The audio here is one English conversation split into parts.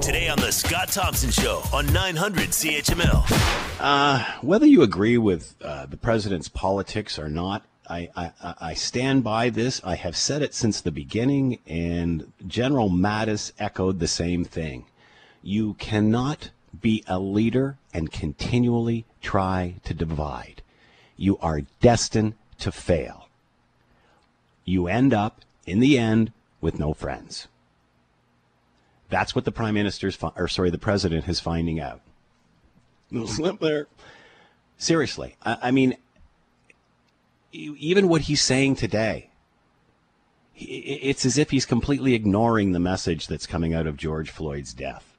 Today on the Scott Thompson Show on 900 CHML. Uh, whether you agree with uh, the president's politics or not, I, I, I stand by this. I have said it since the beginning, and General Mattis echoed the same thing. You cannot be a leader and continually try to divide. You are destined to fail. You end up, in the end, with no friends. That's what the prime minister's, fi- or sorry, the president is finding out. No slip there. Seriously, I, I mean, even what he's saying today, it's as if he's completely ignoring the message that's coming out of George Floyd's death.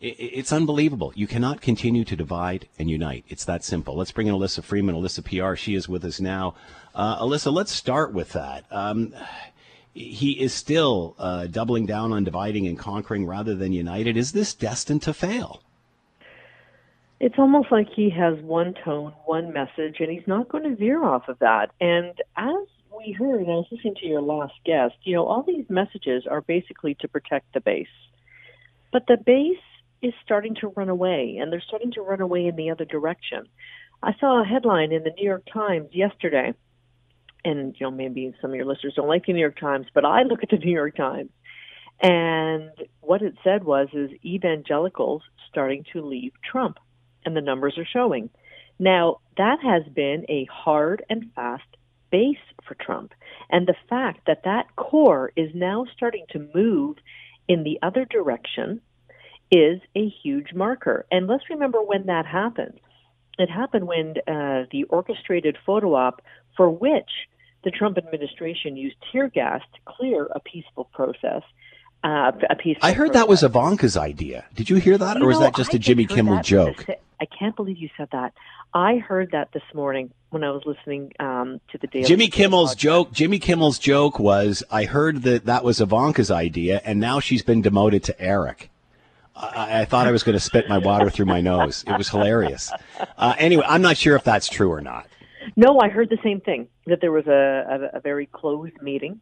It's unbelievable. You cannot continue to divide and unite. It's that simple. Let's bring in Alyssa Freeman, Alyssa PR. She is with us now. Uh, Alyssa, let's start with that. Um, he is still uh, doubling down on dividing and conquering rather than united. Is this destined to fail? It's almost like he has one tone, one message, and he's not going to veer off of that. And as we heard, and I was listening to your last guest, you know, all these messages are basically to protect the base. But the base is starting to run away, and they're starting to run away in the other direction. I saw a headline in the New York Times yesterday, and you know maybe some of your listeners don't like the New York Times, but I look at the New York Times, and what it said was is evangelicals starting to leave Trump, and the numbers are showing. Now that has been a hard and fast base for Trump, and the fact that that core is now starting to move in the other direction is a huge marker. And let's remember when that happened. It happened when uh, the orchestrated photo op for which the Trump administration used tear gas to clear a peaceful process. Uh, a peaceful I heard that was. Ivanka's idea. Did you hear that, You or was that just I a Jimmy Kimmel joke? I can't believe you said that. I heard that this morning when I was listening um, to the Daily Jimmy Kimmel's podcast. joke. Jimmy Kimmel's joke was, "I heard that that was Ivanka's idea, and now she's been demoted to Eric." I, I thought I was going to spit my water through my nose. It was hilarious. Uh, anyway, I'm not sure if that's true or not. No, I heard the same thing that there was a, a, a very closed meeting,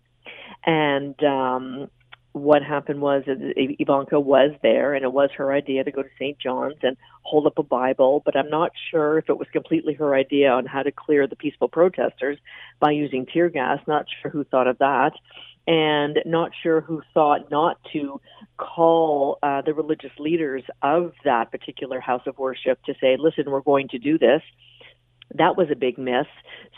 and um, what happened was Ivanka was there, and it was her idea to go to St. John's and hold up a Bible. But I'm not sure if it was completely her idea on how to clear the peaceful protesters by using tear gas. Not sure who thought of that. And not sure who thought not to call uh, the religious leaders of that particular house of worship to say, listen, we're going to do this that was a big miss.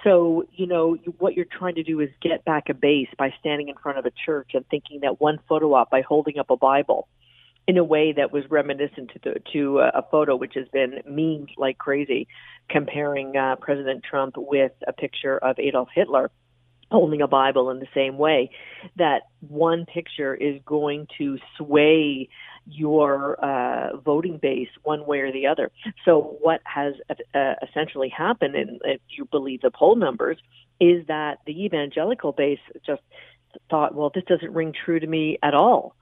So, you know, what you're trying to do is get back a base by standing in front of a church and thinking that one photo op by holding up a Bible in a way that was reminiscent to the, to a, a photo which has been memed like crazy, comparing uh, President Trump with a picture of Adolf Hitler holding a Bible in the same way. That one picture is going to sway your uh, voting base one way or the other. So, what has uh, essentially happened, and if you believe the poll numbers, is that the evangelical base just thought, well, this doesn't ring true to me at all.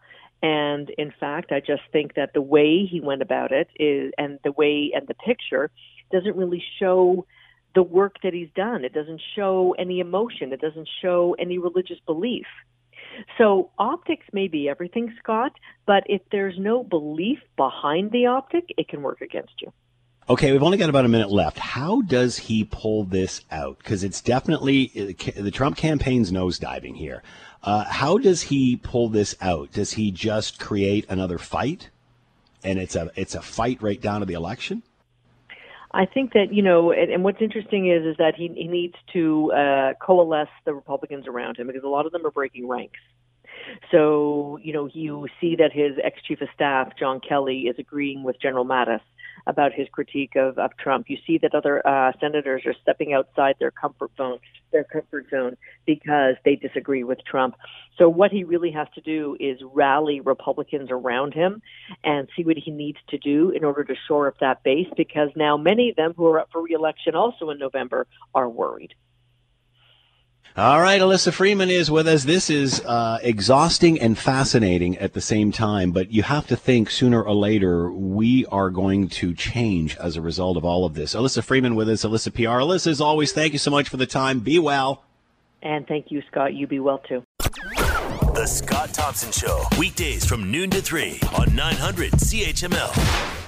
And in fact, I just think that the way he went about it is, and the way and the picture doesn't really show the work that he's done. It doesn't show any emotion. It doesn't show any religious belief. So optics may be everything, Scott, but if there's no belief behind the optic, it can work against you. Okay, we've only got about a minute left. How does he pull this out? Because it's definitely the Trump campaign's nosediving here. Uh, how does he pull this out? Does he just create another fight, and it's a it's a fight right down to the election? I think that you know, and, and what's interesting is is that he he needs to uh, coalesce the Republicans around him because a lot of them are breaking ranks. So you know, you see that his ex chief of staff John Kelly is agreeing with General Mattis about his critique of, of Trump. You see that other uh, senators are stepping outside their comfort zone, their comfort zone, because they disagree with Trump. So what he really has to do is rally Republicans around him and see what he needs to do in order to shore up that base. Because now many of them who are up for reelection also in November are worried. All right, Alyssa Freeman is with us. This is uh, exhausting and fascinating at the same time, but you have to think sooner or later we are going to change as a result of all of this. Alyssa Freeman with us, Alyssa PR. Alyssa, as always, thank you so much for the time. Be well. And thank you, Scott. You be well too. The The Scott Thompson Show, weekdays from noon to 3 on 900 CHML.